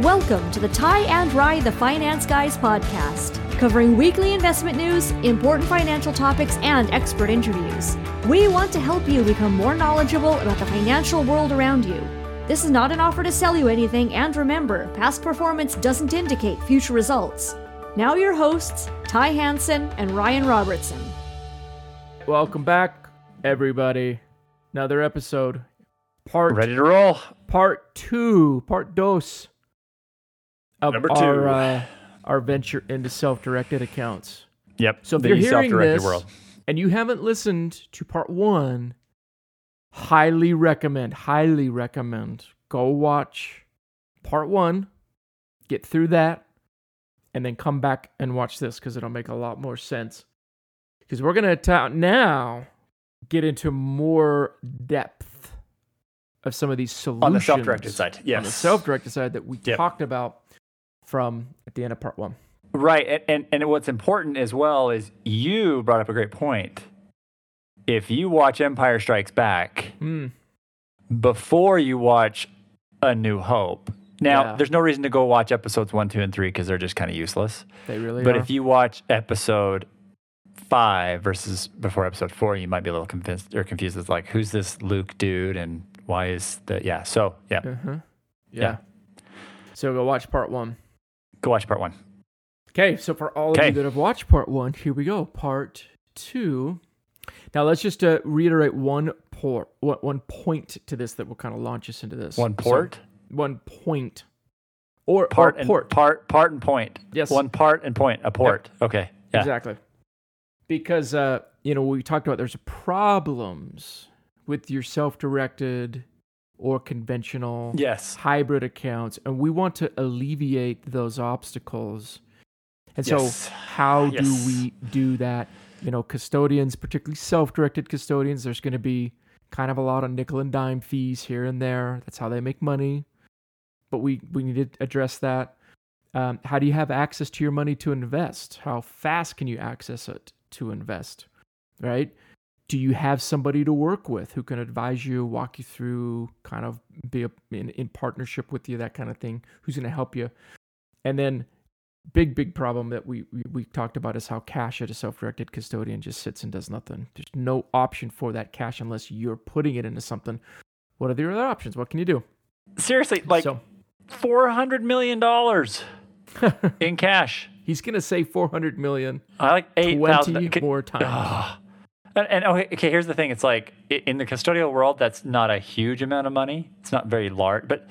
Welcome to the Ty and Rye the Finance Guys podcast, covering weekly investment news, important financial topics, and expert interviews. We want to help you become more knowledgeable about the financial world around you. This is not an offer to sell you anything, and remember, past performance doesn't indicate future results. Now, your hosts, Ty Hansen and Ryan Robertson. Welcome back, everybody. Another episode. Part Ready to roll. part two, part dos of Number our uh, our venture into self-directed accounts. Yep. So if the you're hearing this world. and you haven't listened to part one, highly recommend, highly recommend go watch part one, get through that, and then come back and watch this because it'll make a lot more sense. Because we're gonna ta- now get into more depth of some of these solutions On the self-directed side, Yes, on the self-directed side that we Yep. talked about from at the end of part one. Right. And, and and what's important as well is you brought up a great point. If you watch Empire Strikes Back Hmm. before you watch A New Hope, now Yeah. there's no reason to go watch episodes one, two, and three because they're just kind of useless. They really But are. if you watch episode five versus before episode four, you might be a little convinced or confused. It's like, who's this Luke dude and why is the yeah? So yeah, Uh-huh. Yeah. Yeah. So go watch part one. Go watch part one. Okay, so for all of you that have watched part one, here we go. Part two. Now let's just uh, reiterate one port, one, one point to this that will kind of launch us into this. One So, port. one point. Or part or and port. part part and point. Yes. One part and point. A port. Okay. Yeah. Exactly. Because uh, you know, we talked about there's problems with your self-directed or conventional Yes. hybrid accounts and we want to alleviate those obstacles. And so how Yes. do we do that? You know custodians particularly self-directed custodians there's going to be kind of a lot of nickel and dime fees here and there. That's how they make money. But we we need to address that. Um, how do you have access to your money to invest? How fast can you access it to invest right do you have somebody to work with who can advise you, walk you through, kind of be a, in, in partnership with you, that kind of thing? Who's going to help you? And then, big, big problem that we, we, we talked about is how cash at a self directed custodian just sits and does nothing. There's no option for that cash unless you're putting it into something. What are the other options? What can you do? Seriously, like so, four hundred million dollars in cash. he's going to say 400 million I like eight 20 thousand more times. And, and okay, okay, here's the thing. It's like in the custodial world, that's not a huge amount of money. It's not very large. But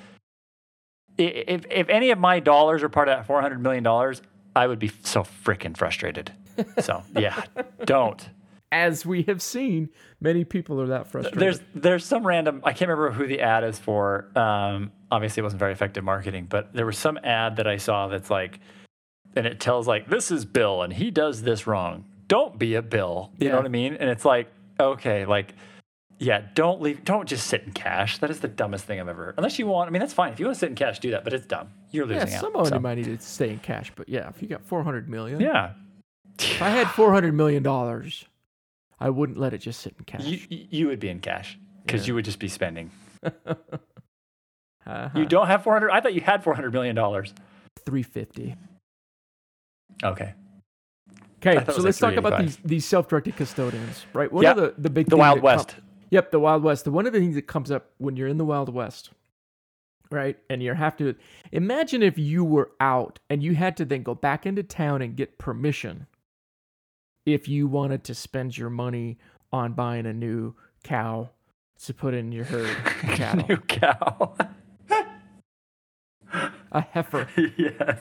if if any of my dollars are part of that four hundred million dollars, I would be so freaking frustrated. So yeah, don't. As we have seen, many people are that frustrated. There's there's some random I can't remember who the ad is for. Um, obviously, it wasn't very effective marketing, but there was some ad that I saw that's like, and it tells like this is Bill and he does this wrong. Don't be a Bill. You Yeah. know what I mean? And it's like okay, like yeah, don't leave. Don't just sit in cash. That is the dumbest thing I've ever. Unless you want, I mean, that's fine. If you want to sit in cash, do that. But it's dumb. You're yeah, losing out. some you might need to stay in cash, but yeah, if you got 400 million, Yeah. If I had four hundred million dollars, I wouldn't let it just sit in cash. You, you would be in cash because Yeah. you would just be spending. uh You don't have 400. I thought you had 400 million dollars. three fifty. Okay. Okay, I thought it so let's like talk about these these self-directed custodians, right? One Yeah, of the the big The Wild that com- West. yep, the Wild West. The one of the things that comes up when you're in the Wild West, right? And you have to imagine if you were out and you had to then go back into town and get permission if you wanted to spend your money on buying a new cow to put in your herd cattle, New cow. a heifer. yes.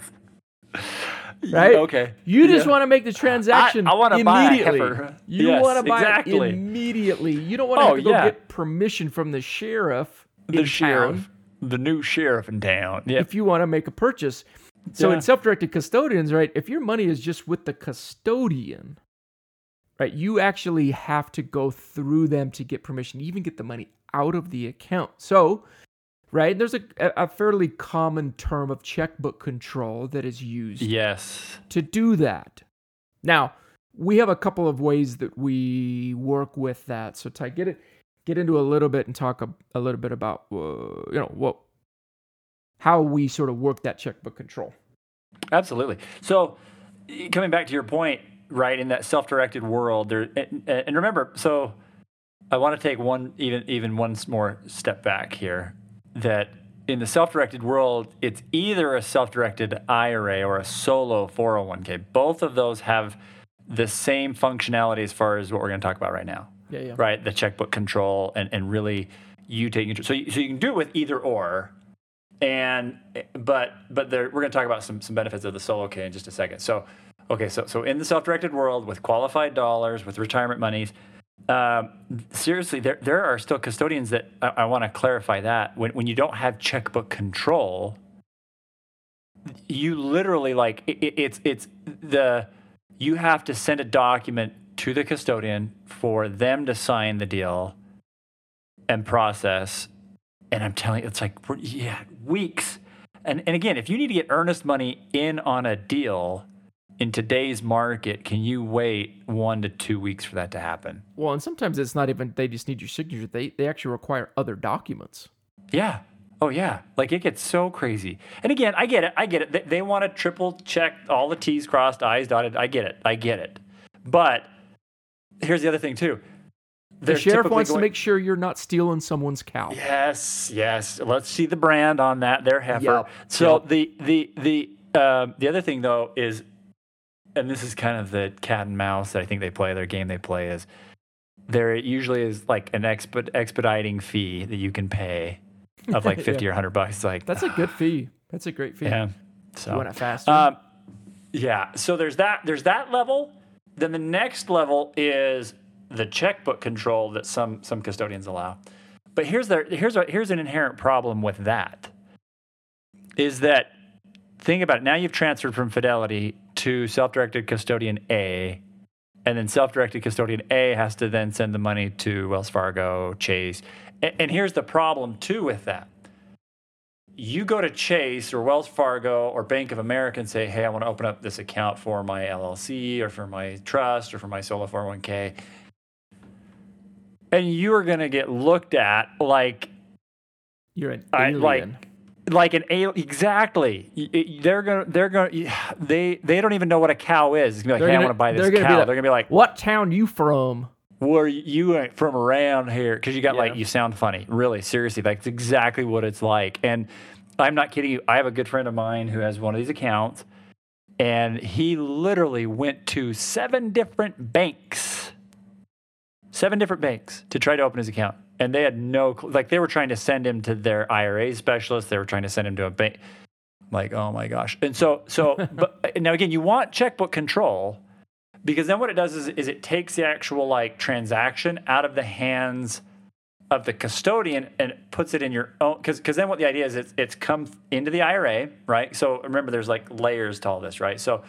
Right? Okay. You just Yeah. want to make the transaction I wanna buy a immediately. heifer. You Yes, want to buy exactly. it immediately. You don't want to Oh, to go yeah. get permission from the sheriff the sheriff, town the new sheriff in town. Yeah. if you want to make a purchase. So Yeah. in self-directed custodians, right? If your money is just with the custodian, right? You actually have to go through them to get permission, even get the money out of the account. So, right? There's a, a fairly common term of checkbook control that is used yes. to do that. Now, we have a couple of ways that we work with that. So, Ty, get it, get into a little bit and talk a, a little bit about, uh, you know, what, how we sort of work that checkbook control. Absolutely. So, coming back to your point, right in that self-directed world, there and, and remember, so I want to take one even even one more step back here. That in the self-directed world, it's either a self-directed IRA or a solo 401k. Both of those have the same functionality as far as what we're going to talk about right now. Yeah, yeah. Right, the checkbook control and and really you taking control. So you, so you can do it with either or and but but there, we're going to talk about some some benefits of the solo K in just a second. So okay, so so in the self-directed world with qualified dollars with retirement monies, um, seriously, there there are still custodians that I, I want to clarify that when when you don't have checkbook control, you literally like it, it's it's the you have to send a document to the custodian for them to sign the deal and process and I'm telling you, it's like, yeah, weeks. And, and again, if you need to get earnest money in on a deal in today's market, can you wait one to two weeks for that to happen? Well, and sometimes it's not even they just need your signature. They they actually require other documents. Yeah. Oh yeah. Like it gets so crazy. And again, I get it. I get it. They, they want to triple check all the T's crossed, I's dotted. I get it. I get it. But here's the other thing too the sheriff wants going, to make sure you're not stealing someone's cow. Yes, yes. Let's see the brand on that. Their heifer. Yep. So yep. the the the uh, the other thing though is, and this is kind of the cat and mouse that I think they play. Their game they play is there usually is like an exped- expediting fee that you can pay of like fifty yeah. or hundred bucks. Like that's a good fee. That's a great fee. Yeah. So you want it faster. Um, yeah. So there's that. There's that level. Then the next level is the checkbook control that some some custodians allow. But here's the here's a, here's an inherent problem with that. Is that think about it. Now you've transferred from Fidelity to self-directed custodian A, and then self-directed custodian A has to then send the money to Wells Fargo, Chase. And, and here's the problem too with that. You go to Chase or Wells Fargo or Bank of America and say, "Hey, I want to open up this account for my LLC or for my trust or for my solo 401k." and you are going to get looked at like you're an alien. like like an alien. Exactly. They're gonna. They're gonna. They. They don't even know what a cow is. It's gonna be like, they're hey, gonna, I want to buy this cow. Like, they're gonna be like, what town you from? Where you ain't from around here? Because you got yeah. like you sound funny. Really, seriously, that's exactly what it's like. And I'm not kidding you. I have a good friend of mine who has one of these accounts, and he literally went to seven different banks seven different banks to try to open his account. And they had no, like, they were trying to send him to their IRA specialist. They were trying to send him to a bank. Like, oh my gosh. And so, so, but now again, you want checkbook control because then what it does is, is it takes the actual like transaction out of the hands of the custodian and puts it in your own because because then what the idea is it's it's come into the IRA right so remember there's like layers to all this right so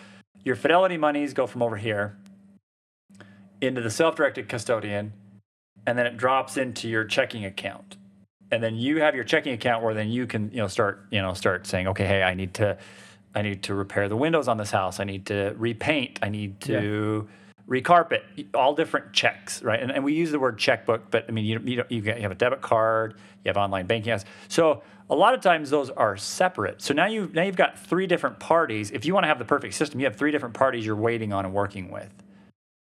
your fidelity monies go from over here into the self-directed custodian and then it drops into your checking account. And then you have your checking account where then you can you know start you know start saying okay hey i need to i need to repair the windows on this house. I need to repaint. I need to yeah. recarpet. All different checks right? And, and we use the word checkbook but i mean you, you, you have a debit card you have online banking so a lot of times those are separate. So now you now you've got three different parties. If you want to have the perfect system you have three different parties you're waiting on and working with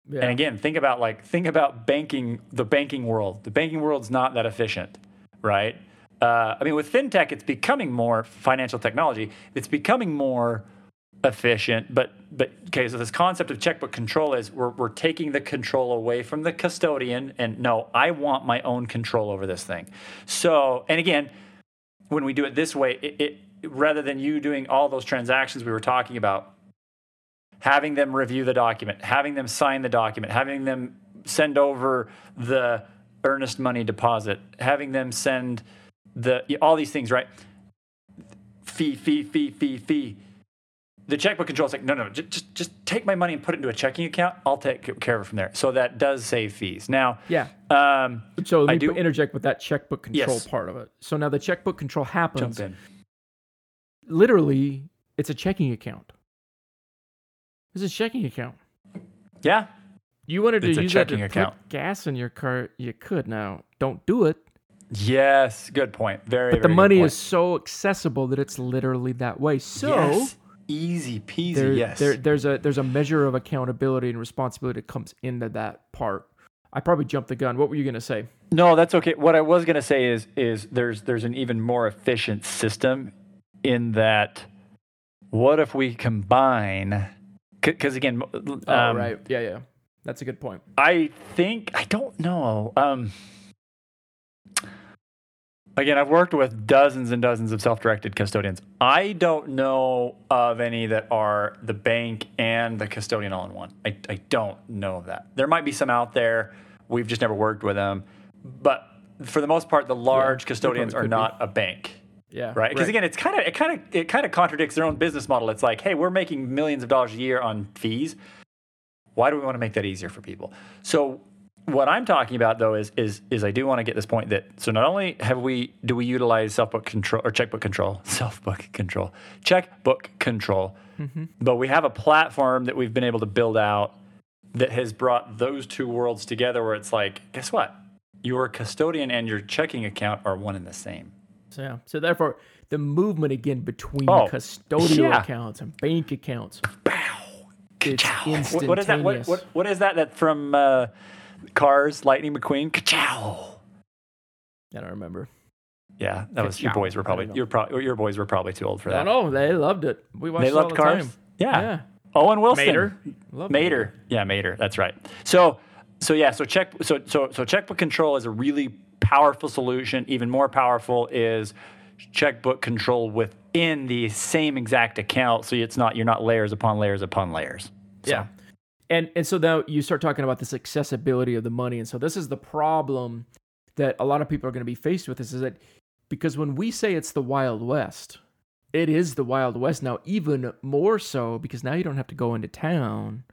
yeah. And again, think about like think about banking, the banking world. The banking world's not that efficient, right? Uh, I mean, with fintech, it's becoming more financial technology. It's becoming more efficient, but but okay. So this concept of checkbook control is we're we're taking the control away from the custodian, and no, I want my own control over this thing. So, and again, when we do it this way, it, it rather than you doing all those transactions we were talking about, having them review the document, having them sign the document, having them send over the earnest money deposit, having them send the all these things, right? Fee, fee, fee, fee, fee. The checkbook control is like, no, no, just, just just take my money and put it into a checking account. I'll take care of it from there. So that does save fees. Now, yeah. Um, so me do, interject with that checkbook control yes. part of it. So now the checkbook control happens. Jump in. Literally, it's a checking account. It's a checking account. Yeah. You wanted to it's use that to account. put gas in your car, you could. Now, don't do it. Yes, good point. Very. But the very good money is so accessible that it's literally that way. So yes, easy peasy. there, yes. there, there's a there's a measure of accountability and responsibility that comes into that part. I probably jumped the gun. What were you gonna say? No, that's okay. What I was going to say is is there's there's an even more efficient system in that. What if we combine? Because again, um, oh right, yeah, yeah, that's a good point. I think I don't know. Um, again, I've worked with dozens and dozens of self-directed custodians. I don't know of any that are the bank and the custodian all in one. I, I don't know of that. There might be some out there. We've just never worked with them. But for the most part, the large there custodians are not a bank. Yeah, Right, because again, it's kind of it kind of it kind of contradicts their own business model. It's like, hey, we're making millions of dollars a year on fees. Why do we want to make that easier for people? So what I'm talking about though is is is I do want to get this point that so not only have we do we utilize self book control or checkbook control, self book control, checkbook control, mm-hmm. but we have a platform that we've been able to build out that has brought those two worlds together where it's like, guess what? Your custodian and your checking account are one and the same. So, yeah. So therefore, the movement again between Oh, custodial yeah. accounts and bank accounts, Bow. it's instantaneous. What, what is that? What, what, what is that? That from uh, Cars, Lightning McQueen? Ka-chow. I don't remember. Yeah, that was your Ka-chow. boys were probably your pro, your boys were probably too old for that. don't know. They loved it. We watched They it all loved the Cars. time. Yeah. Yeah. Owen Wilson. Mater. Loved Mater. Yeah, Mater. That's right. So so yeah, so check so so so checkbook control is a really powerful solution. Even more powerful is checkbook control within the same exact account. So it's not you're not layers upon layers upon layers. So, Yeah. And and so now you start talking about this accessibility of the money. And so this is the problem that a lot of people are going to be faced with this is that because when we say it's the Wild West, it is the Wild West now, even more so because now you don't have to go into town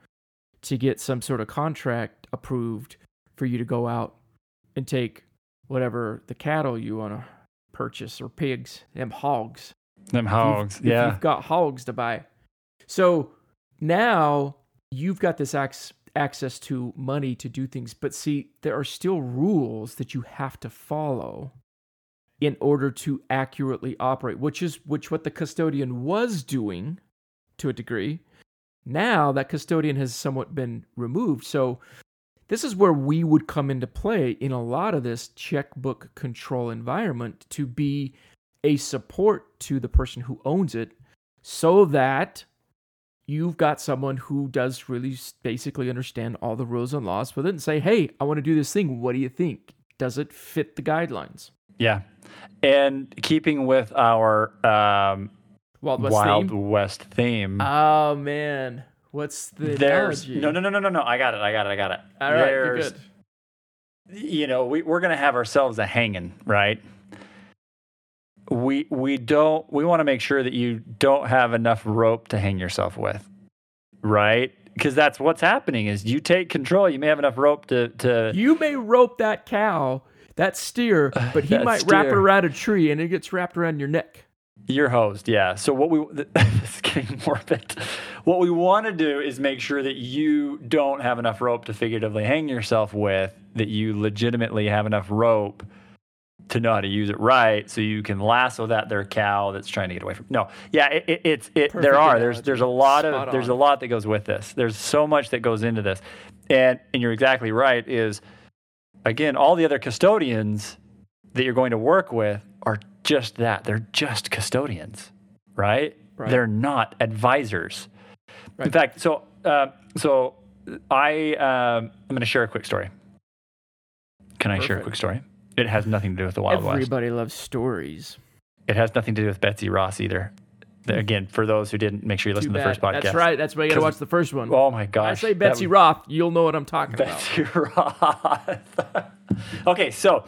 to get some sort of contract approved for you to go out and take whatever the cattle you want to purchase or pigs, them hogs. Them hogs. if yeah. you've got hogs to buy. So now you've got this ac- access to money to do things, but see, there are still rules that you have to follow in order to accurately operate, which is which what the custodian was doing to a degree. Now that custodian has somewhat been removed. So this is where we would come into play in a lot of this checkbook control environment to be a support to the person who owns it so that you've got someone who does really basically understand all the rules and laws with it and say, hey, I want to do this thing. What do you think? Does it fit the guidelines? Yeah. And keeping with our um, Wild West Wild theme. West theme, Oh, man. What's the there's analogy? no, no, no, no, no, no. I got it. I got it. I got it. All right, you're There's- good. You know, we, we're going to have ourselves a hanging, right? We we don't we want to make sure that you don't have enough rope to hang yourself with, right? Because that's what's happening is you take control. You may have enough rope to to You may rope that cow, that steer, but he might wrap it around a tree and it gets wrapped around your neck. Your host, yeah. So what we it's getting morbid. What we want to do is make sure that you don't have enough rope to figuratively hang yourself with. That you legitimately have enough rope to know how to use it right, so you can lasso that there cow that's trying to get away from. No, yeah, it, it, it's it. Perfect there are there's analogy. there's a lot Spot of there's a lot that goes with this. There's so much that goes into this, and and you're exactly right. Is again all the other custodians that you're going to work with are just that. They're just custodians, right? Right. They're not advisors. In fact, so uh, so I um, I'm going to share a quick story. Can I share a quick story? It has nothing to do with the Wild West. Everybody loves stories. It has nothing to do with Betsy Ross either. Again, for those who didn't, make sure you listen to the first podcast. That's right. That's why you got to watch the first one. Oh my when I say Betsy was- Roth, you'll know what I'm talking about. Betsy Roth. okay, so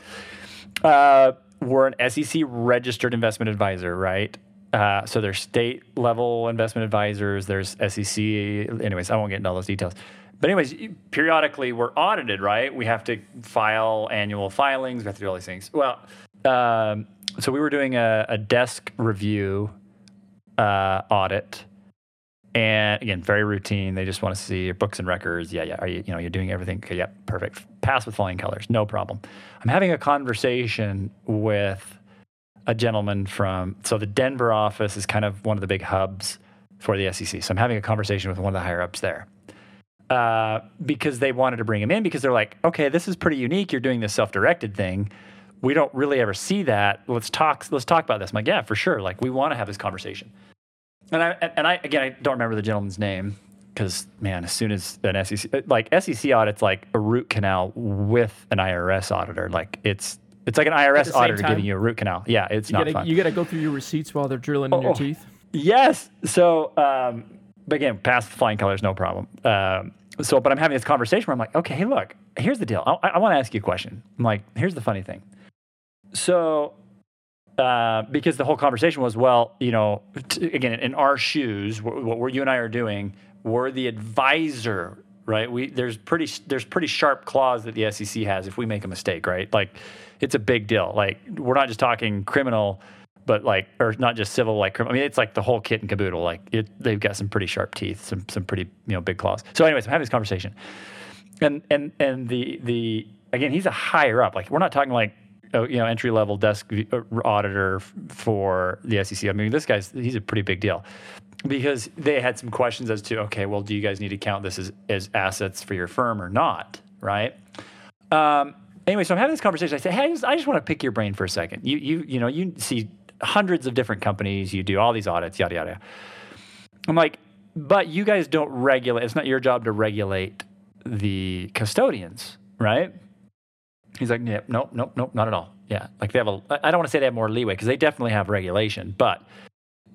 uh, we're an SEC registered investment advisor, right? Uh, so there's state level investment advisors. There's SEC. Anyways, I won't get into all those details. But anyways, periodically we're audited, right? We have to file annual filings. We have to do all these things. Well, um, so we were doing a, a desk review uh, audit and again, very routine. They just want to see your books and records. Yeah, yeah. Are you, you know, you're doing everything? Okay, yep, perfect. Pass with flying colors, no problem. I'm having a conversation with a gentleman from, so the Denver office is kind of one of the big hubs for the SEC. So I'm having a conversation with one of the higher ups there. Uh, because they wanted to bring him in because they're like, okay, this is pretty unique. You're doing this self-directed thing. We don't really ever see that. Let's talk. Let's talk about this. I'm like, yeah, for sure. Like, we want to have this conversation. And I and I again, I don't remember the gentleman's name because man, as soon as an SEC like SEC audit's like a root canal with an IRS auditor. Like it's it's like an IRS auditor time? giving you a root canal. Yeah, it's You not gotta, fun. you gotta go through your receipts while they're drilling in your Oh. teeth. Yes. So, um, but again, past the flying colors, no problem. Um, so, but I'm having this conversation where I'm like, okay, hey, look, here's the deal. I, I want to ask you a question. I'm like, here's the funny thing. So, uh, because the whole conversation was, well, you know, t- again, in our shoes, wh- what we're, you and I are doing, we're the advisor, right? We there's pretty there's pretty sharp claws that the SEC has if we make a mistake, right? Like, it's a big deal. Like, we're not just talking criminal but like or not just civil like criminal. I mean, it's like the whole kit and caboodle. Like it, they've got some pretty sharp teeth, some some pretty you know big claws. So, anyways, I'm having this conversation, and and and the the again, he's a higher up. Like we're not talking like you know entry level desk uh, auditor for the SEC. I mean, this guy's he's a pretty big deal because they had some questions as to okay, well, do you guys need to count this as as assets for your firm or not, right? Um, anyway, so I'm having this conversation. I say, hey, I just, I just want to pick your brain for a second. You, you, you know, you see hundreds of different companies. You do all these audits, yada yada. I'm like, but you guys don't regulate. It's not your job to regulate the custodians, right? He's like, nope, nope, nope, nope, not at all. Yeah, like they have a. I don't want to say they have more leeway because they definitely have regulation, but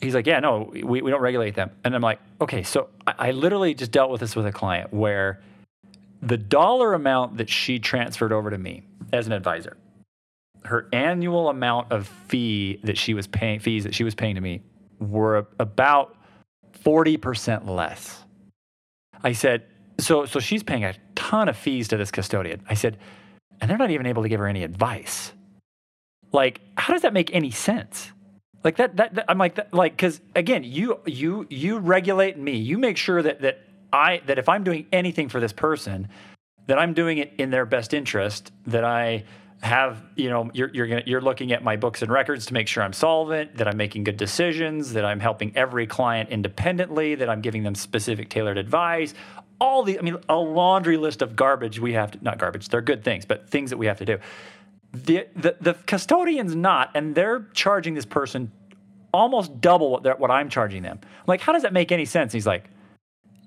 he's like, yeah, no, we, we don't regulate them. And I'm like, okay, so I, I literally just dealt with this with a client where the dollar amount that she transferred over to me as an advisor, her annual amount of fee that she was paying, fees that she was paying to me were about 40% less. I said, so, so she's paying a ton of fees to this custodian. I said, and they're not even able to give her any advice. Like, how does that make any sense? Like that, that, that I'm like, that, like, cause again, you, you, you regulate me. You make sure that, that I, that if I'm doing anything for this person, that I'm doing it in their best interest, that I have, you know, you're, you're gonna, you're looking at my books and records to make sure I'm solvent, that I'm making good decisions, that I'm helping every client independently, that I'm giving them specific tailored advice. All the, I mean, a laundry list of garbage we have to, not garbage, they're good things, but things that we have to do. The, the, the custodian's not, and they're charging this person almost double what, what I'm charging them. I'm like, how does that make any sense? He's like,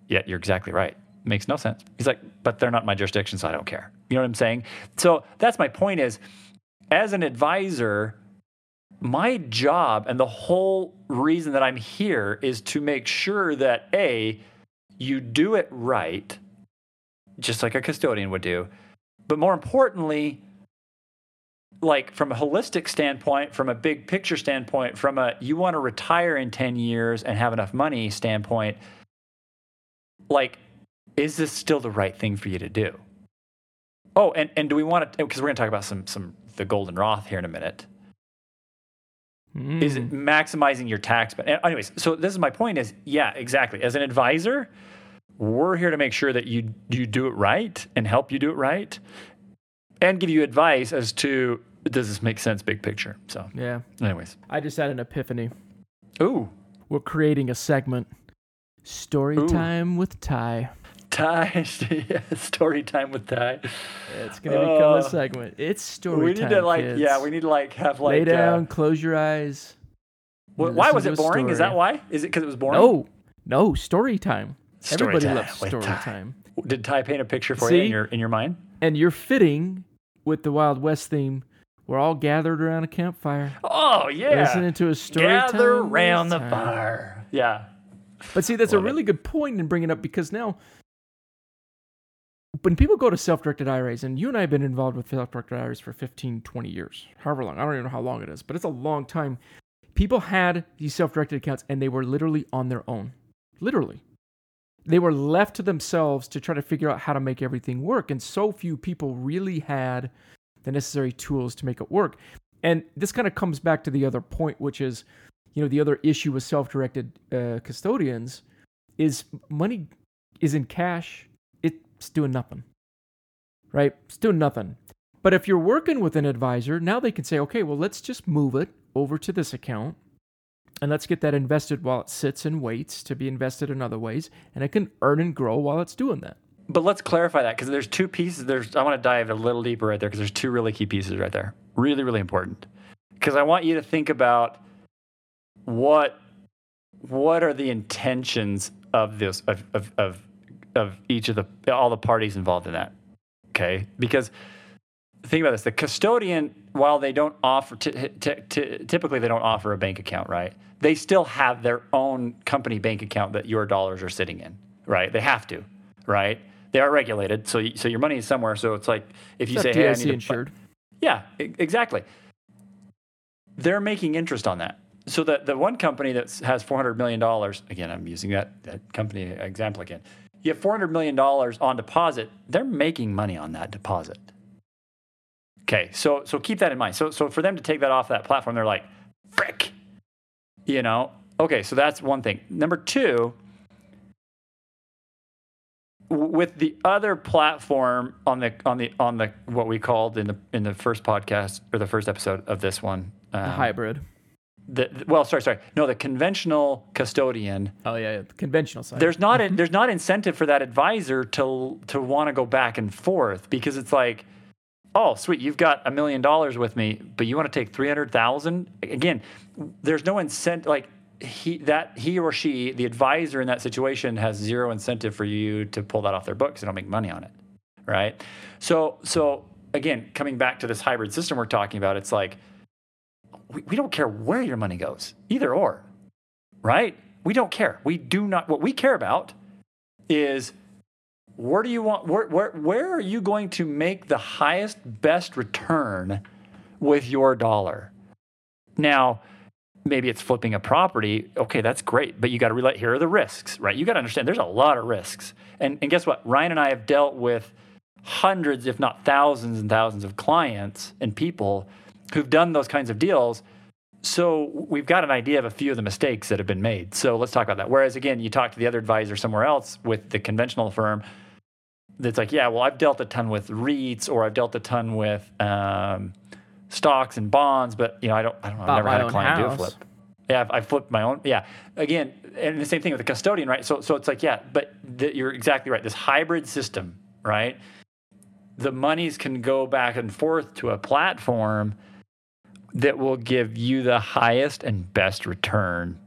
yeah, you're exactly right. Makes no sense. He's like, but they're not my jurisdiction, so I don't care. You know what I'm saying? So that's my point is, as an advisor, my job and the whole reason that I'm here is to make sure that A, you do it right, just like a custodian would do. But more importantly, like from a holistic standpoint, from a big picture standpoint, from a you want to retire in 10 years and have enough money standpoint, like, is this still the right thing for you to do? Oh, and, and do we want to, because we're going to talk about some, some, the Golden Roth here in a minute. Is it Mm. maximizing your tax? But anyways, so this is my point is, yeah, exactly. As an advisor, we're here to make sure that you, you do it right and help you do it right and give you advice as to does this make sense big picture. So, Yeah. anyways. I just had an epiphany. Ooh, We're creating a segment. Story Ooh. time with Ty. Ty, yeah, story time with Ty. It's gonna become Uh, a segment. It's story we need time. to like, kids. yeah, we need to like have like. lay down, Uh, close your eyes. wh- why was it boring? Is that why? Is it because it was boring? No, no, story time. Story Everybody time loves story Ty. time. Did Ty paint a picture for you in your in your mind? And you're fitting with the Wild West theme. We're all gathered around a campfire, Oh yeah. listening to a story Gather time round the fire. Yeah. But see, that's a it. really good point in bringing up because now, when people go to self-directed IRAs, and you and I have been involved with self-directed IRAs for 15, 20 years, however long, I don't even know how long it is, but it's a long time. People had these self-directed accounts, and they were literally on their own. Literally. They were left to themselves to try to figure out how to make everything work, and so few people really had the necessary tools to make it work. And this kind of comes back to the other point, which is, you know, the other issue with self-directed uh, custodians is money is in cash, it's doing nothing. Right? It's doing nothing. But if you're working with an advisor, now they can say, okay, well, let's just move it over to this account and let's get that invested while it sits and waits to be invested in other ways. And it can earn and grow while it's doing that. But let's clarify that because there's two pieces. There's I want to dive a little deeper right there because there's two really key pieces right there. Really, really important. Because I want you to think about what what are the intentions of this of, of, of of each of the all the parties involved in that. Okay, because think about this: the custodian, while they don't offer, t- t- t- typically they don't offer a bank account, right? They still have their own company bank account that your dollars are sitting in, right? They have to, right? They are regulated, so so your money is somewhere. So it's like if you It's say, "Hey, I need insured. yeah, e- exactly. They're making interest on that. So the the one company that has four hundred million dollars, again, I'm using that that company example again. You have four hundred million dollars on deposit. They're making money on that deposit. Okay, so so keep that in mind. So so for them to take that off that platform, they're like, frick, you know. Okay, so that's one thing. Number two, with the other platform on the on the on the what we called in the in the first podcast or the first episode of this one, um, The hybrid. the, well, sorry, sorry, no, the conventional custodian. Oh, yeah, yeah. The conventional side. There's not a, there's not incentive for that advisor to to want to go back and forth because it's like, oh, sweet, you've got a million dollars with me, but you want to take three hundred thousand. Again, there's no incentive. Like he that he or she, the advisor in that situation, has zero incentive for you to pull that off their books. They don't make money on it, right? So so again, coming back to this hybrid system we're talking about, it's like we, we don't care where your money goes, either or, right? We don't care. We do not. What we care about is where do you want? Where where where are you going to make the highest, best return with your dollar? Now, maybe it's flipping a property. Okay, that's great, but you got to realize Here are the risks, right? You got to understand. There's a lot of risks, and and guess what? Ryan and I have dealt with hundreds, if not thousands and thousands of clients and people who've done those kinds of deals. So we've got an idea of a few of the mistakes that have been made. So let's talk about that. Whereas again, you talk to the other advisor somewhere else with the conventional firm that's like, yeah, well, I've dealt a ton with REITs or I've dealt a ton with um, stocks and bonds, but you know, I don't, I don't, I've never had a client do a flip. Yeah, I've, I've flipped my own. Yeah, again, and the same thing with the custodian, right? So, so it's like, yeah, but the, you're exactly right. This hybrid system, right? The monies can go back and forth to a platform that will give you the highest and best return.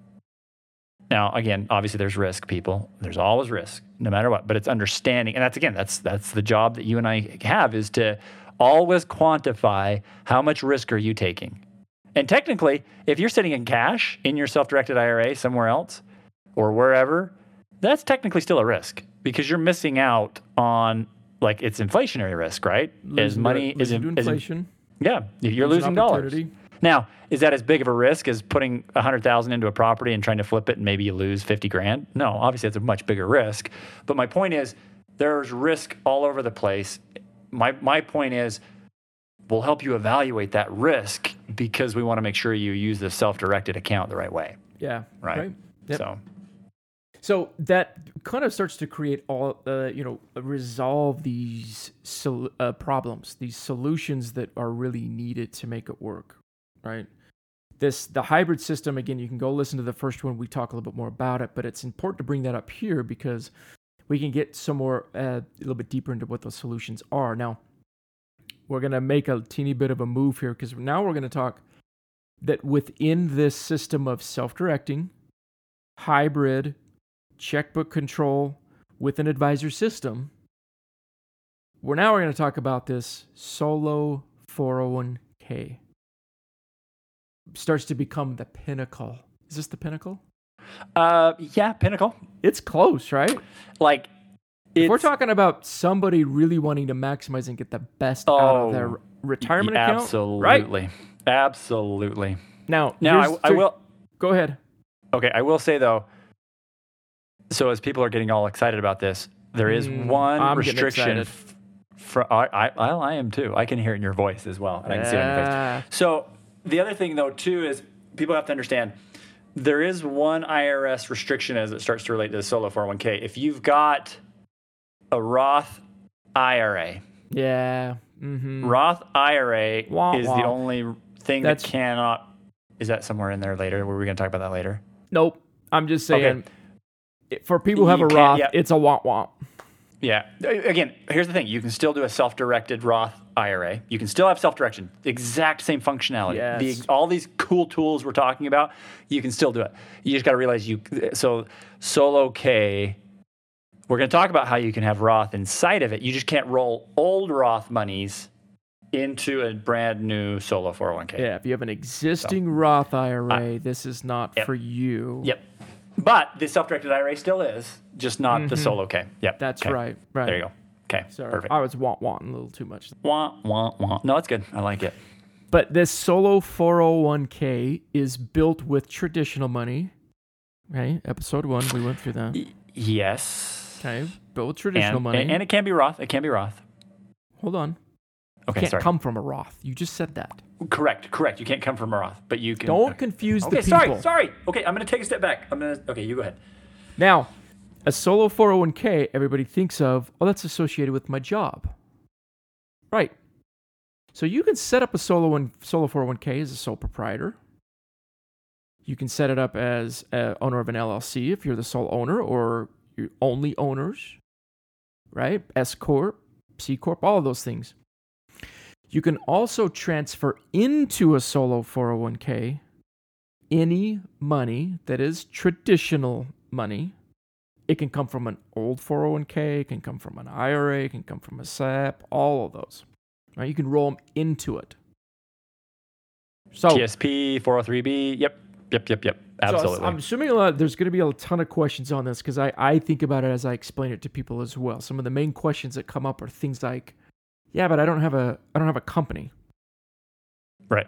Now, again, obviously there's risk, people. There's always risk, no matter what. But it's understanding, and that's again, that's that's the job that you and I have is to always quantify how much risk are you taking. And technically, if you're sitting in cash in your self-directed IRA somewhere else or wherever, that's technically still a risk because you're missing out on like it's inflationary risk, right? Is Losing to- money is, losing to in- is inflation. yeah, you're losing dollars. Now, is that as big of a risk as putting a hundred thousand into a property and trying to flip it and maybe you lose fifty grand? No, obviously that's a much bigger risk. But my point is, there's risk all over the place. My my point is, we'll help you evaluate that risk because we want to make sure you use the self-directed account the right way, Yeah. right? Yep. So So that kind of starts to create all, uh, you know, resolve these sol- uh, problems, these solutions that are really needed to make it work, right? This the hybrid system again. You can go listen to the first one. We talk a little bit more about it, but it's important to bring that up here because we can get some more uh, a little bit deeper into what those solutions are. Now, we're gonna make a teeny bit of a move here because now we're gonna talk that within this system of self-directing, hybrid checkbook control with an advisor system. We're now we're going to talk about this solo 401k. Starts to become the pinnacle. Is this the pinnacle? uh, yeah, Pinnacle, It's close, right? like If we're talking about somebody really wanting to maximize and get the best out of their Oh, retirement account, right? Absolutely, absolutely. Now, Now I, I will. go ahead. Okay, I will say though. So as people are getting all excited about this, there is Mm, one I'm restriction. excited. f- fr- I, I, well, I am too. I can hear it in your voice as well, and I can see it on your face. So the other thing though too is people have to understand there is one IRS restriction as it starts to relate to the solo 401k. If you've got a Roth IRA, Yeah. Mm-hmm. Roth IRA Wah, is wah. the only thing That's- that cannot. Is that somewhere in there later? Were we going to talk about that later? Nope. I'm just saying. Okay. For people who have You a Roth, yeah. it's a want want. Yeah. Again, here's the thing: you can still do a self-directed Roth IRA. You can still have self-direction, exact same functionality. Yes. The, all these cool tools we're talking about, you can still do it. You just got to realize you. So solo K. We're going to talk about how you can have Roth inside of it. You just can't roll old Roth monies into a brand new solo 401k. Yeah. If you have an existing Roth IRA, this is not Yep. for you. Yep. But the self-directed IRA still is, just not the solo K. Yep. Mm-hmm. That's Okay. right. Right. There you go. Okay. Sorry. Perfect. I was want wanting a little too much. Wah, wah, wah. No, it's good. I like it. But this solo 401k is built with traditional money. Okay. Episode one, we went through that. Yes. Okay. Built with traditional And, money. and, and it can be Roth. It can be Roth. Hold on. Okay, Can't sorry. come from a Roth. You just said that. Correct, correct. You can't come from a Roth, but you can. Don't okay. confuse Okay, the people. sorry, sorry. Okay, I'm going to take a step back. I'm going to. Okay, you go ahead. Now, a solo 401k, everybody thinks of, oh, that's associated with my job. Right. So you can set up a solo one, solo 401k as a sole proprietor. You can set it up as a owner of an LLC if you're the sole owner or you're only owners, right? S corp, C corp, all of those things. You can also transfer into a solo 401k any money that is traditional money. It can come from an old 401k, it can come from an IRA, it can come from a SEP, all of those. Right? You can roll them into it. So, TSP, 403B. Yep, yep, yep, yep. so Absolutely. I'm assuming a lot, there's going to be a ton of questions on this because I, I think about it as I explain it to people as well. Some of the main questions that come up are things like, yeah, but I don't have a I don't have a company. right.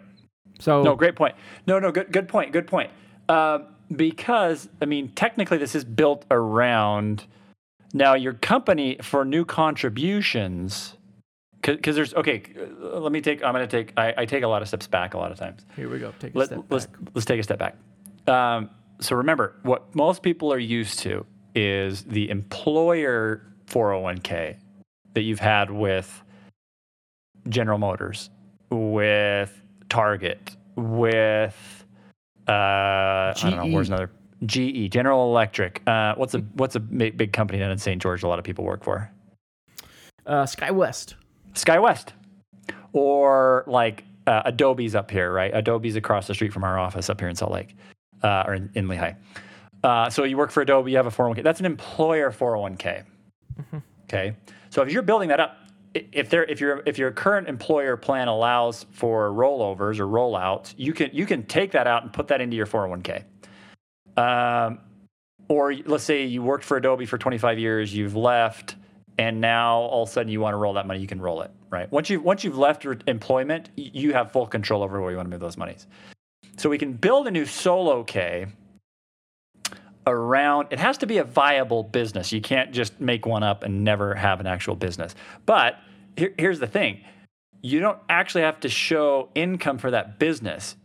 So No, great point. No, no, good, good point. Good point. Uh, because I mean, technically, this is built around now your company for new contributions. Because there's okay. uh, Let me take. I'm going to take. I, I take a lot of steps back a lot of times. here we go. Take a Let, step let's back. let's take a step back. Um, so remember, what most people are used to is the employer 401k that you've had with General Motors, with Target, with uh, I don't know. Where's another GE, General Electric. Uh, what's a what's a big, big company down in St. George? A lot of people work for Uh, SkyWest. SkyWest, or like uh, Adobe's up here, right? Adobe's across the street from our office up here in Salt Lake, uh, or in, in Lehi. Uh, so you work for Adobe, you have a 401k. That's an employer 401k. Okay, so if you're building that up, if there, if your if your current employer plan allows for rollovers or rollouts, you can you can take that out and put that into your 401k. Um, or let's say you worked for Adobe for 25 years, you've left, and now all of a sudden you want to roll that money, you can roll it, right? Once you've once you've left your employment, you have full control over where you want to move those monies. So we can build a new solo K around it has to be a viable business. You can't just make one up and never have an actual business. But here, here's the thing. You don't actually have to show income for that business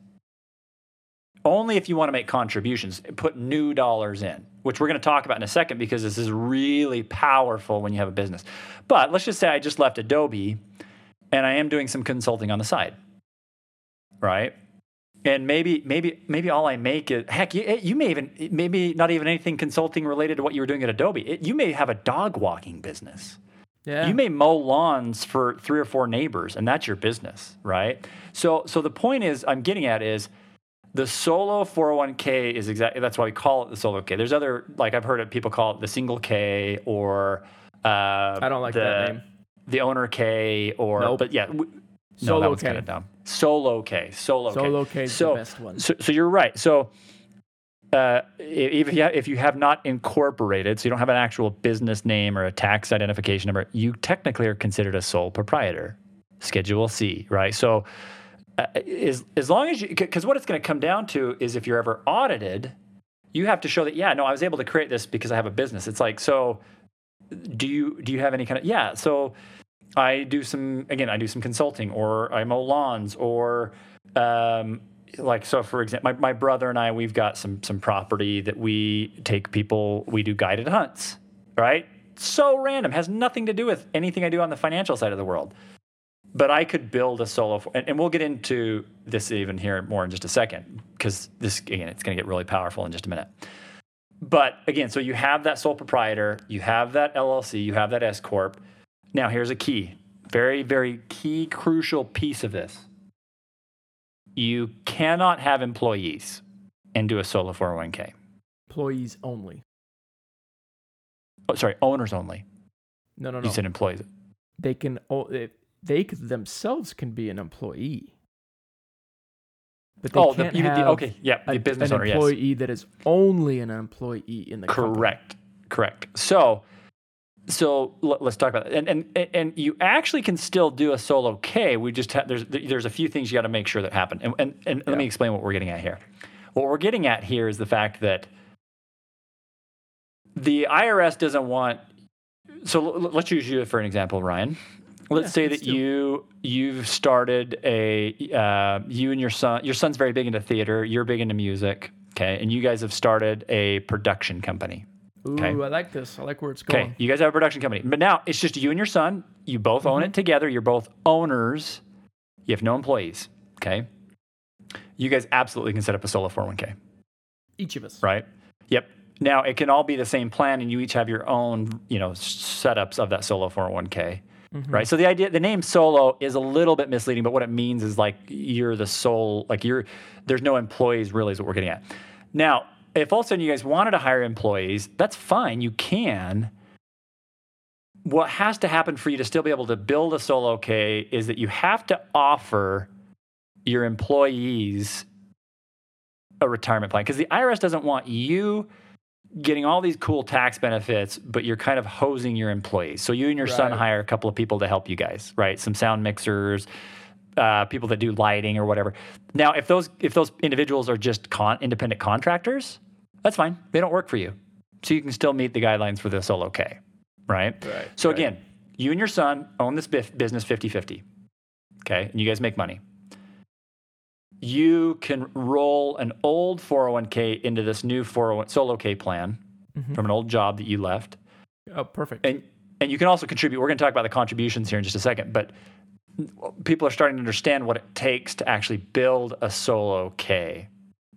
only if you want to make contributions, put new dollars in, which we're going to talk about in a second because this is really powerful when you have a business. But let's just say I just left Adobe and I am doing some consulting on the side, right? And maybe, maybe, maybe all I make is heck. You, you may even, maybe not even anything consulting related to what you were doing at Adobe. It, you may have a dog walking business. Yeah. You may mow lawns for three or four neighbors, and that's your business, right? So, so the point is, I'm getting at is the solo 401k is exactly that's why we call it the solo K. There's other like I've heard of people call it the single K or uh, I don't like the, that name. The owner K or Nope. but yeah, w- no, that K. kind of dumb. Solo K, solo Solo K is the best one. So, so you're right. So, uh, if you have, if you have not incorporated, so you don't have an actual business name or a tax identification number, you technically are considered a sole proprietor, Schedule C, right? So, uh, as as long as you, because what it's going to come down to is if you're ever audited, you have to show that yeah, no, I was able to create this because I have a business. It's like so. Do you do you have any kind of yeah? So I do some again. I do some consulting, or I mow lawns, or um, like so for example, my, my brother and I, we've got some some property that we take people, we do guided hunts, right? So random, has nothing to do with anything I do on the financial side of the world. But I could build a solo, and, and we'll get into this even here more in just a second, because this again, it's going to get really powerful in just a minute. But again, so you have that sole proprietor, you have that LLC, you have that S corp. Now here's a key, very very key, crucial piece of this you cannot have employees and do a solo 401k. Employees only. Oh, sorry, owners only. No, no, no. You said employees. they can. They, themselves can be an employee. But they Oh, can't mean have the, okay, yeah, a- the business an owner, yes. employee that is only an employee in the company. Correct, correct. So, so let, us talk about that. And, and and you actually can still do a solo K. We just have there's there's a few things you got to make sure that happen. And and, and let me explain what we're getting at here. What we're getting at here is the fact that the IRS doesn't want. So let's use you for an example, Ryan. Let's Yeah, say that it. you you've started a uh, you and your son. Your son's very big into theater. You're big into music. Okay, and you guys have started a production company. Ooh, Okay. I like this. I like where it's going. Okay, you guys have a production company, but now it's just you and your son. You both own it mm-hmm. together. You're both owners. You have no employees. Okay, you guys absolutely can set up a solo 401k, Each of us. right? Yep. Now it can all be the same plan, and you each have your own, you know, setups of that solo 401k, mm-hmm. right? So the idea, the name solo is a little bit misleading, but what it means is like you're the sole, like you're. There's no employees, really, is what we're getting at. Now, if all of a sudden you guys wanted to hire employees, that's fine. You can what has to happen for you to still be able to build a solo K is that you have to offer your employees a retirement plan because the IRS doesn't want you getting all these cool tax benefits, but you're kind of hosing your employees. So you and your son hire a couple of people to help you guys, right? Some sound mixers, uh, people that do lighting or whatever. Now, if those if those individuals are just con- independent contractors, that's fine. They don't work for you, so you can still meet the guidelines for the solo K, right? Right, So right. again, you and your son own this bif- business 50-50. Okay, and you guys make money. You can roll an old 401k into this new 401 solo K plan Mhm. from an old job that you left. Oh, perfect. And and you can also contribute. We're going to talk about the contributions here in just a second, but people are starting to understand what it takes to actually build a solo K,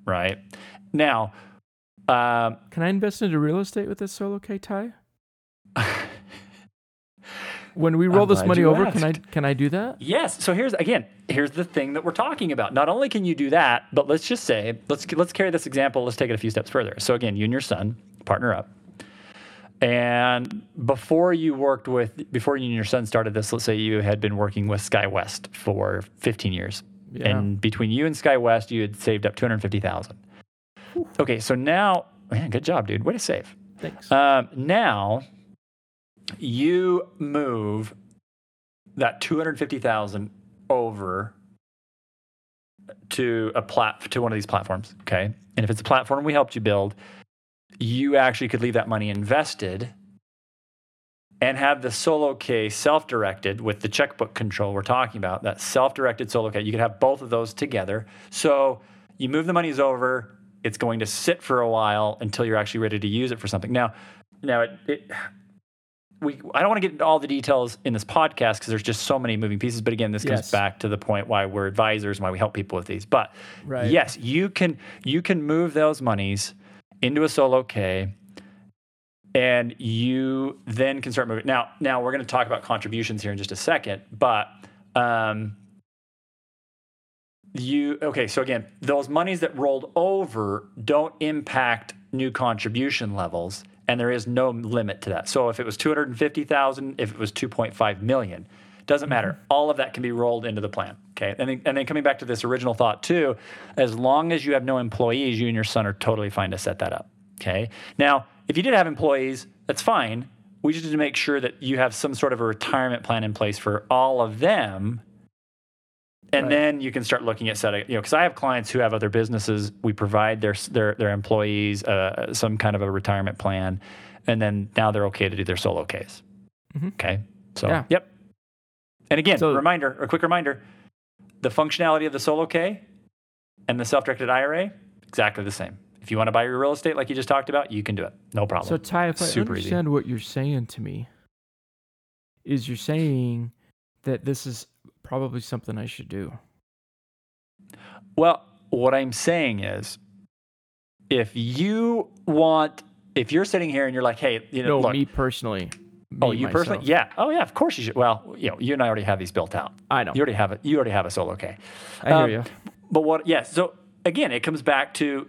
right? Now, um, Can I invest into real estate with this solo K Ty? When we roll I'm this money over, can I can I do that? Yes. So here's again, here's the thing that we're talking about. Not only can you do that, but let's just say, let's let's carry this example. Let's take it a few steps further. So again, you and your son partner up, and before you worked with, before you and your son started this, let's say you had been working with SkyWest for 15 years, Yeah. and between you and SkyWest, you had saved up 250,000. Okay, so now, man, good job, dude. Way to save. Thanks. Um, now you move that 250,000 over to a plat to one of these platforms, okay? And if it's a platform we helped you build, you actually could leave that money invested and have the solo K self-directed with the checkbook control we're talking about, that self-directed solo K. You could have both of those together. So you move the monies over, it's going to sit for a while until you're actually ready to use it for something. Now, now it, it we I don't want to get into all the details in this podcast because there's just so many moving pieces. But again, this Yes. comes back to the point why we're advisors and why we help people with these. But Right. yes, you can you can move those monies into a solo K and you then can start moving. Now, now we're going to talk about contributions here in just a second, but um, you okay? So again, those monies that rolled over don't impact new contribution levels, and there is no limit to that. So if it was two hundred and fifty thousand, if it was two point five million, doesn't matter. All of that can be rolled into the plan. Okay, and then, and then coming back to this original thought too, as long as you have no employees, you and your son are totally fine to set that up. Okay. Now, if you did have employees, that's fine. We just need to make sure that you have some sort of a retirement plan in place for all of them. And Right. then you can start looking at setting, you know, because I have clients who have other businesses. We provide their their their employees uh, some kind of a retirement plan, and then now they're okay to do their solo case. Mhm. Okay, so Yeah. yep. And again, So- reminder, a quick reminder: the functionality of the solo K and the self-directed IRA, exactly the same. If you want to buy your real estate like you just talked about, you can do it. No problem. So Ty, if I Super easy. understand what you're saying to me, is you're saying that this is probably something I should do. Well, what I'm saying is, if you want, if you're sitting here and you're like, hey, you know, No, look, me personally. Oh, you personally, yeah, oh yeah, of course you should. Well, you know, you and I already have these built out. I know. You already have it. You already have a solo K. I hear Um, you. But what? Yes. So again, it comes back to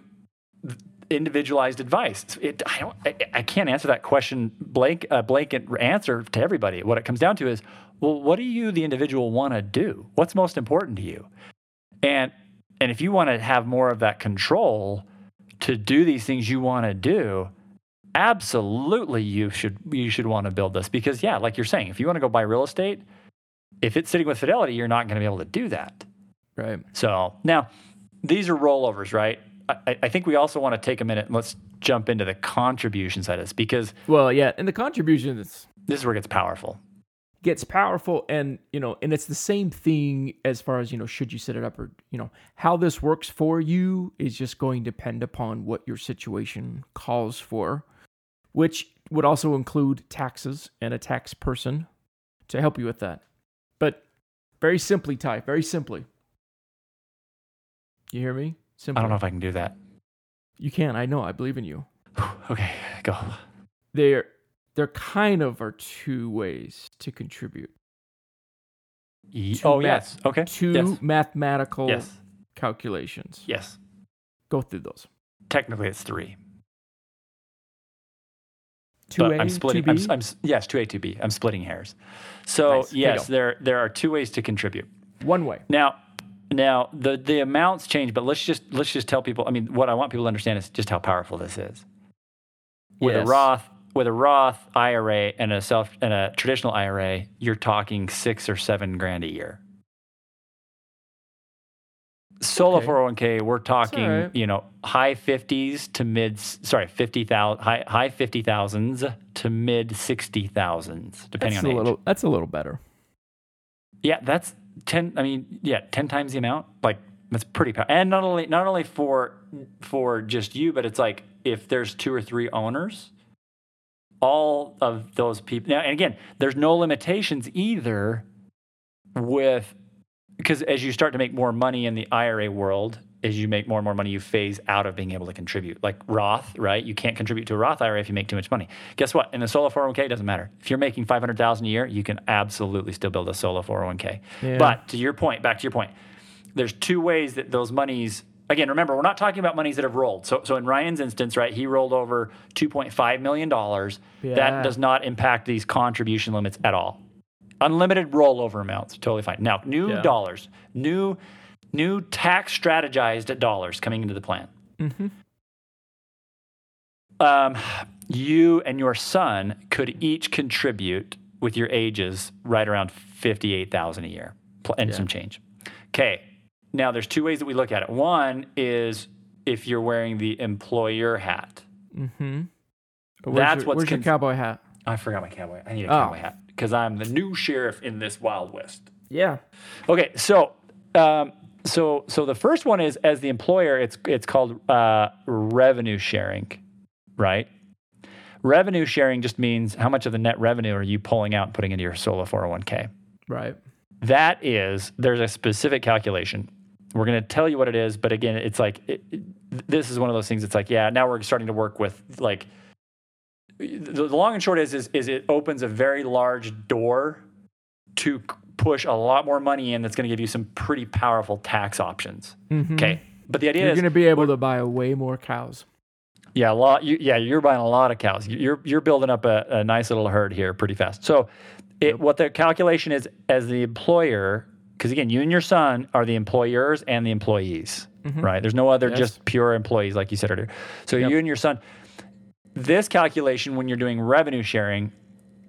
individualized advice. It, I don't. I, I can't answer that question blank a blanket answer to everybody. What it comes down to is, well, what do you, the individual, want to do? What's most important to you? And and if you want to have more of that control to do these things you want to do, absolutely you should you should want to build this because yeah, like you're saying, if you want to go buy real estate, if it's sitting with Fidelity, you're not going to be able to do that. Right. So now these are rollovers, right? I, I think we also want to take a minute and let's jump into the contribution side of this because Well, yeah, and the contributions this is where it gets powerful. gets powerful and you know and it's the same thing as far as you know should you set it up or you know how this works for you is just going to depend upon what your situation calls for which would also include taxes and a tax person to help you with that but very simply ty very simply you hear me simply I don't know if I can do that. you can i know i believe in you Okay, go. there there kind of are two ways to contribute Ye- Two oh, math- yes. Okay. two Yes. mathematical Yes. calculations Yes. go through those Technically, it's three. Two A, I'm splitting. two I'm, B. I'm, yes, two A, two B. I'm splitting hairs. So Nice. Yes, there there are two ways to contribute. One way. Now, now the the amounts change, but let's just let's just tell people. I mean, what I want people to understand is just how powerful this is. With Yes. a Roth, with a Roth IRA and a self and a traditional IRA, you're talking six or seven grand a year. Solo Okay. 401k, we're talking, alright. you know, high 50s to mid, sorry, 50,000, high, high 50,000s to mid 60,000s, depending That's on a age. little. That's a little better. Yeah, that's ten. I mean, yeah, ten times the amount. Like that's pretty powerful. And not only not only for for just you, but it's like if there's two or three owners, all of those people. Now, and again, there's no limitations either with because as you start to make more money in the IRA world, as you make more and more money, you phase out of being able to contribute. Like Roth, right? You can't contribute to a Roth IRA if you make too much money. Guess what? In the solo 401k, it doesn't matter. If you're making 500,000 a year, you can absolutely still build a solo 401k. Yeah. But to your point, back to your point, there's two ways that those monies. Again, remember, we're not talking about monies that have rolled. So, so in Ryan's instance, right, he rolled over 2.5 million dollars. Yeah. That does not impact these contribution limits at all. Unlimited rollover amounts, totally fine. Now, new Yeah. dollars, new new tax strategized dollars coming into the plan. Mm-hmm. Um, you and your son could each contribute with your ages right around fifty-eight thousand a year pl- and Yeah. some change. Okay. Now, there's two ways that we look at it. One is if you're wearing the employer hat. Mm-hmm. Where's That's your, what's Where's your cowboy hat? I forgot my cowboy. I need a Oh. cowboy hat because I'm the new sheriff in this Wild West. Yeah. Okay, so um, so so the first one is as the employer, it's it's called uh, revenue sharing, right? Revenue sharing just means how much of the net revenue are you pulling out and putting into your solo 401k. Right. That is, there's a specific calculation. We're going to tell you what it is, but again, it's like it, it- this is one of those things. It's like, yeah, now we're starting to work with like the, long and short is, is is it opens a very large door to push a lot more money in. That's going to give you some pretty powerful tax options. Mhm. Okay, but the idea is You're going to be able to buy way more cows. yeah, a lot. You, yeah, you're buying a lot of cows. You're you're building up a, a nice little herd here pretty fast. So, it, what the calculation is as the employer, because again, you and your son are the employers and the employees, right? There's no other Yes. just pure employees like you said earlier. So Yep. you and your son. This calculation, when you're doing revenue sharing,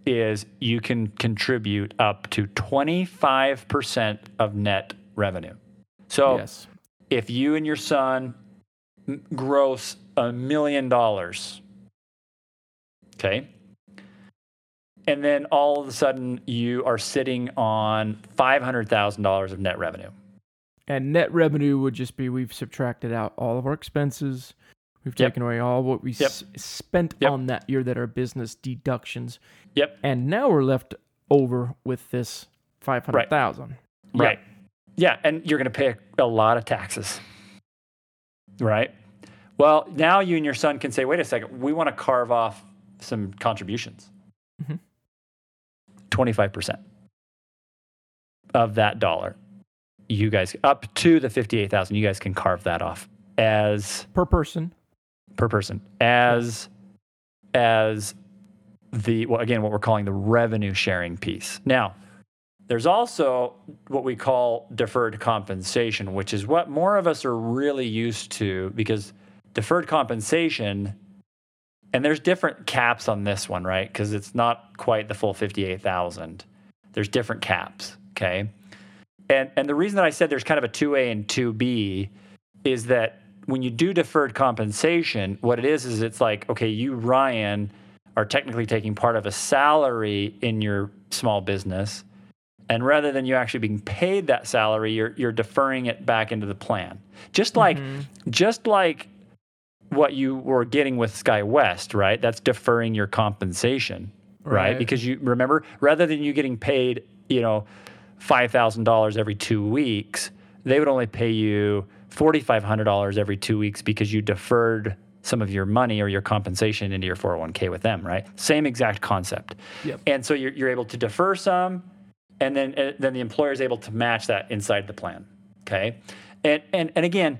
is you can contribute up to 25% of net revenue. So yes. if you and your son gross a million dollars, okay, and then all of a sudden you are sitting on $500,000 of net revenue. And net revenue would just be we've subtracted out all of our expenses. We've Yep. taken away all what we Yep. s- spent Yep. on that year that are business deductions. Yep. And now we're left over with this 500,000. Right. Yeah, and you're going to pay a, lot of taxes. Right? Well, now you and your son can say, wait a second, we want to carve off some contributions. Mhm. 25% of that dollar. You guys, up to the 58,000, you guys can carve that off as Per person. Per person as as the well again what we're calling the revenue sharing piece. Now, there's also what we call deferred compensation, which is what more of us are really used to because deferred compensation and there's different caps on this one, right? Because it's not quite the full 58,000. There's different caps, okay? And and the reason that I said there's kind of a 2A and 2B is that when you do deferred compensation, what it is is it's like, okay, you, Ryan, are technically taking part of a salary in your small business. And rather than you actually being paid that salary, you're, you're deferring it back into the plan. Just mm-hmm. like, just like what you were getting with SkyWest, right? That's deferring your compensation, right? Right. Because you remember, rather than you getting paid, you know, five thousand dollars every two weeks, they would only pay you forty five hundred dollars every two weeks because you deferred some of your money or your compensation into your 401k with them, right? Same exact concept. Yep. And so you're, you're able to defer some, and then uh, then the employer is able to match that inside the plan. Okay, and and and again,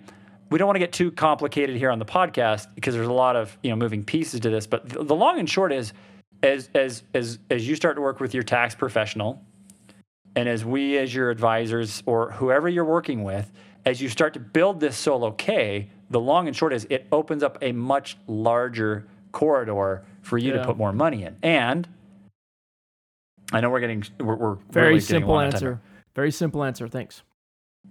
we don't want to get too complicated here on the podcast because there's a lot of you know moving pieces to this. But the, the long and short is, as as as as you start to work with your tax professional, and as we as your advisors or whoever you're working with, as you start to build this solo K, the long and short is it opens up a much larger corridor for you to put more money in. And I know we're getting we're, we're Very really simple answer. Very simple answer. Thanks.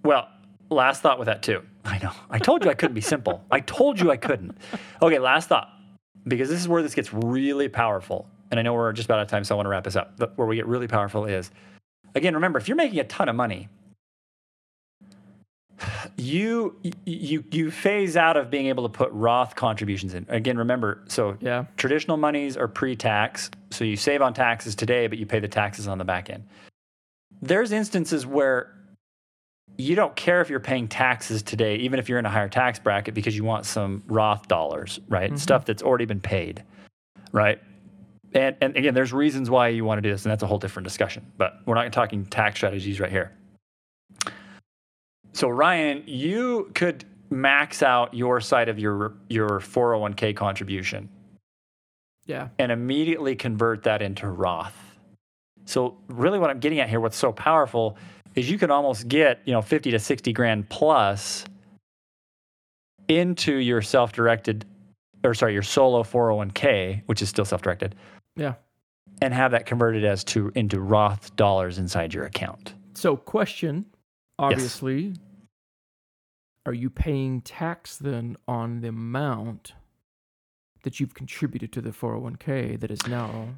well, last thought with that too. I know. I told you I couldn't be simple. I told you I couldn't. Okay, last thought. Because this is where this gets really powerful. And I know we're just about out of time, so I want to wrap this up. But where we get really powerful is again, remember, if you're making a ton of money, you you you phase out of being able to put Roth contributions in. Again, remember, so Yeah. traditional monies are pre-tax, so you save on taxes today, but you pay the taxes on the back end. There's instances where you don't care if you're paying taxes today, even if you're in a higher tax bracket, because you want some Roth dollars, right? Mm-hmm. Stuff that's already been paid, right? And and again, there's reasons why you want to do this, and that's a whole different discussion. But we're not talking tax strategies right here. So Ryan, you could max out your side of your your 401k contribution Yeah. and immediately convert that into Roth. So really what I'm getting at here what's so powerful is you can almost get, you know, 50 to 60 grand plus into your self-directed or sorry, your solo 401k, which is still self-directed, Yeah. and have that converted as to into Roth dollars inside your account. So, question obviously, are you paying tax then on the amount that you've contributed to the 401k that is now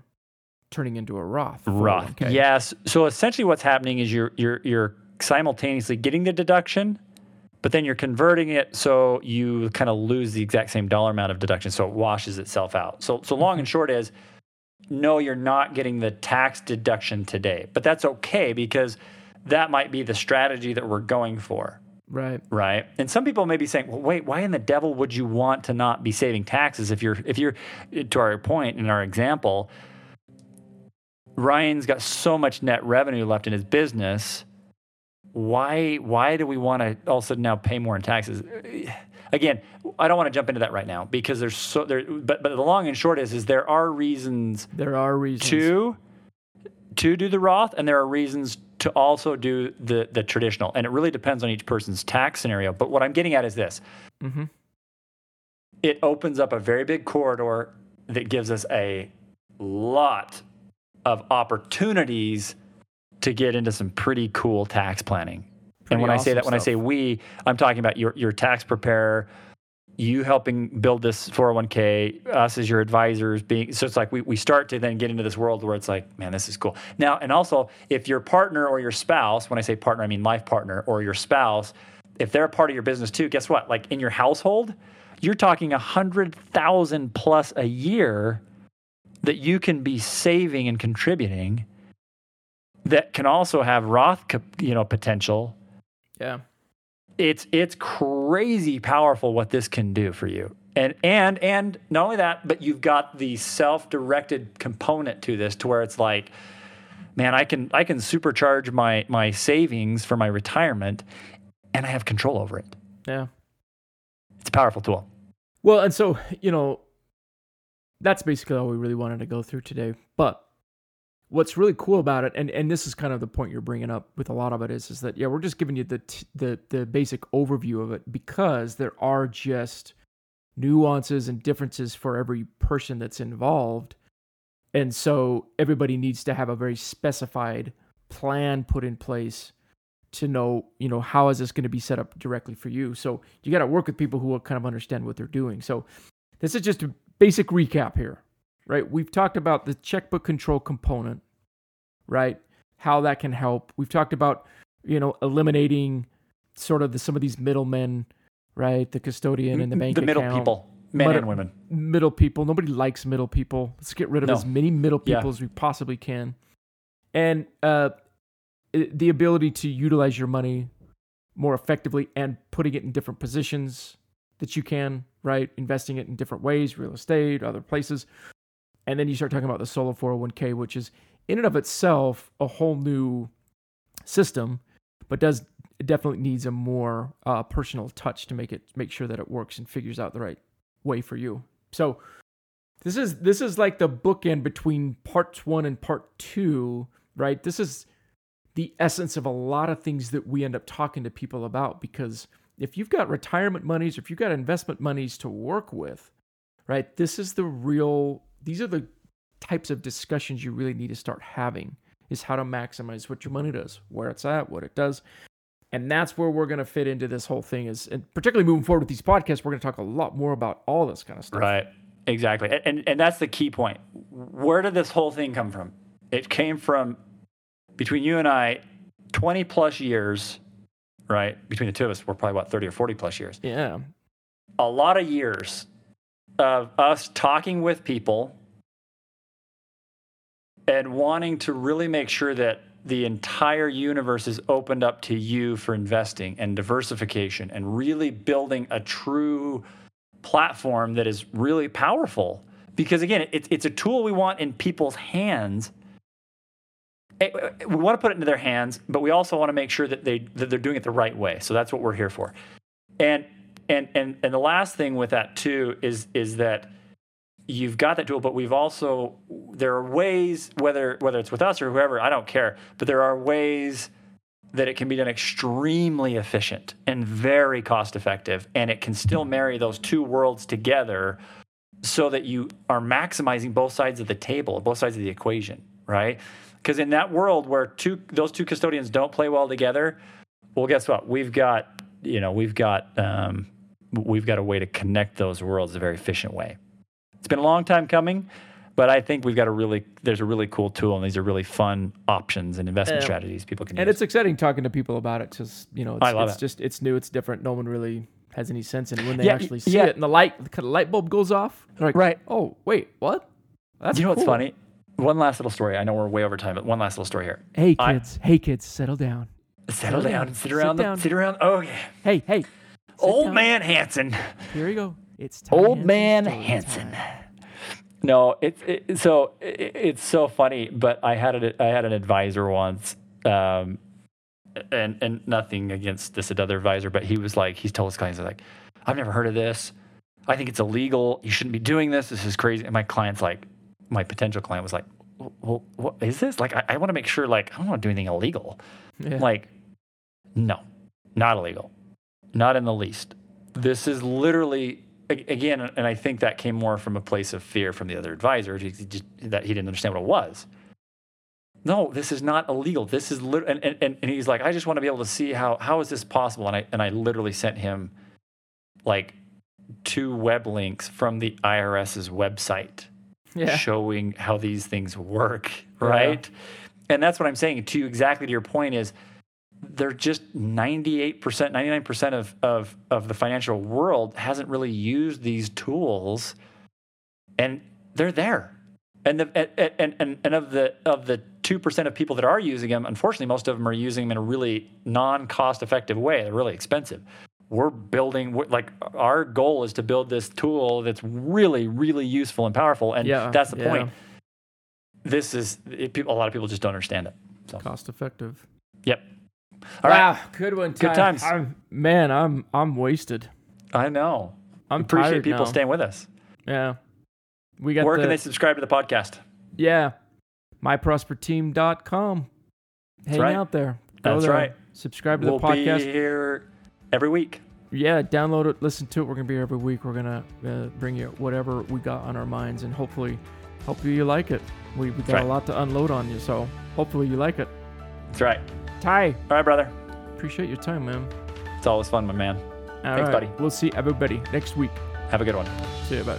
turning into a Roth? Roth. 401k? Yes. So essentially what's happening is you're you're you're simultaneously getting the deduction, but then you're converting it so you kind of lose the exact same dollar amount of deduction so it washes itself out. So so long and mm-hmm. short is no you're not getting the tax deduction today. But that's okay because that might be the strategy that we're going for Right. right? And some people may be saying, "Well, wait, why in the devil would you want to not be saving taxes if you're if you're to our point in our example, Ryan's got so much net revenue left in his business. Why why do we want to all of a sudden now pay more in taxes? Again, I don't want to jump into that right now because there's so there but but the long and short is is there are reasons There are reasons. to to do the Roth, and there are reasons to also do the the traditional. And it really depends on each person's tax scenario. But what I'm getting at is this: hmm it opens up a very big corridor that gives us a lot of opportunities to get into some pretty cool tax planning. Pretty and when I say awesome that, when I say we, I'm talking about your your tax preparer, you helping build this 401k, us as your advisors being so it's like we, we start to then get into this world where it's like, man, this is cool. Now, and also if your partner or your spouse, when I say partner, I mean life partner or your spouse, if they're a part of your business too, guess what? Like in your household, you're talking a hundred thousand plus a year that you can be saving and contributing that can also have Roth, you know, potential. Yeah it's it's crazy powerful what this can do for you. And and and not only that, but you've got the self-directed component to this to where it's like man, I can I can supercharge my my savings for my retirement and I have control over it. Yeah. It's a powerful tool. Well, and so, you know, that's basically all we really wanted to go through today. But what's really cool about it and and this is kind of the point you're bringing up with a lot of it is is that yeah we're just giving you the t- the the basic overview of it because there are just nuances and differences for every person that's involved. And so everybody needs to have a very specified plan put in place to know you know how is this going to be set up directly for you. So you got to work with people who will kind of understand what they're doing. So this is just a basic recap here right? We've talked about the checkbook control component, right? How that can help. We've talked about, you know, eliminating sort of the, some of these middlemen, right? The custodian and the bank the middle account. people, men and women. Middle people. Nobody likes middle people. Let's get rid of No. as many middle people Yeah. as we possibly can. And uh, the ability to utilize your money more effectively and putting it in different positions that you can, right? Investing it in different ways, real estate, other places. And then you start talking about the solo 401k, which is in and of itself a whole new system, but does it definitely needs a more uh, personal touch to make it make sure that it works and figures out the right way for you. So this is this is like the bookend between parts one and part two, right? This is the essence of a lot of things that we end up talking to people about because if you've got retirement monies, or if you've got investment monies to work with, right? This is the real these are the types of discussions you really need to start having is how to maximize what your money does, where it's at, what it does. And that's where we're going to fit into this whole thing is and particularly moving forward with these podcasts, we're going to talk a lot more about all this kind of stuff. Right. Exactly. And, and and that's the key point. Where did this whole thing come from? It came from between you and I 20 plus years, right? Between the two of us, we're probably about 30 or 40 plus years. Yeah. A lot of years of us talking with people and wanting to really make sure that the entire universe is opened up to you for investing and diversification and really building a true platform that is really powerful. Because again, it's, it's a tool we want in people's hands. Eh, We want to put it into their hands, but we also want to make sure that they that they're doing it the right way. So that's what we're here for. And and and and the last thing with that too is is that you've got that tool, but we've also there are ways whether whether it's with us or whoever, I don't care, but there are ways that it can be done extremely efficient and very cost effective and it can still marry those two worlds together so that you are maximizing both sides of the table, both sides of the equation, right? Because in that world where two those two custodians don't play well together, well, guess what? We've got you know we've got um, we've got a way to connect those worlds a very efficient way. It's been a long time coming, but I think we've got a really there's a really cool tool and these are really fun options and investment Yeah. strategies people can And use. it's exciting talking to people about it because you know it's, I love it's it. just it's new, it's different. No one really has any sense in it when they Yeah, actually see yeah. it, and the light the kind of light bulb goes off. Like, Right. Oh, wait, what? That's you know what's funny? One last little story. I know we're way over time, but one last little story here. Hey I- kids, hey kids, settle down. Settle Settle down, down. sit Sit around, down. sit around. Oh, yeah. Hey, hey, sit old down. man Hanson. Here we go. It's time Old man Hanson. time. No, it's it, so it, it's so funny. But I had a, I had an advisor once, um, and and nothing against this other advisor, but he was like, he's told his clients like, I've never heard of this. I think it's illegal. You shouldn't be doing this. This is crazy. And my client's like, my potential client was like, well, what is this? Like, I, I want to make sure. Like, I don't want to do anything illegal. Yeah. Like, no, not illegal, not in the least. This is literally again, and I think that came more from a place of fear from the other advisor he- just, that he didn't understand what it was. No, this is not illegal. This is lit- and, and and he's like, I just want to be able to see how how is this possible? And I and I literally sent him like two web links from the IRS's website Yeah. showing how these things work, Yeah. right? And that's what I'm saying to you exactly to your point is they're just 98%, 99% of, of, of the financial world hasn't really used these tools and they're there. And, the, and, and, and, of the of the two percent of people that are using them, unfortunately, most of them are using them in a really non-cost effective way. They're really expensive. We're building like our goal is to build this tool that's really, really useful and powerful. And Yeah, that's the yeah. point. This is it, people, a lot of people just don't understand it. So, Cost effective. yep. All right, wow, good one. Good times. I'm, man, I'm I'm wasted. I know. I'm Appreciate tired people now. staying with us. Yeah. We got Where the, can they subscribe to the podcast? Yeah. MyProsperteam.com. Hang right. out there. Go That's there. right. Subscribe to We'll the podcast. be here every week. Yeah, download it, listen to it. We're gonna be here every week. We're gonna uh, bring you whatever we got on our minds, and hopefully, hopefully you like it. We we got right. a lot to unload on you, so hopefully you like it. That's right. Ty, All right, brother. appreciate your time, man. It's always fun, my man. All Thanks, right. buddy. We'll see everybody next week. Have a good one. See you, bye.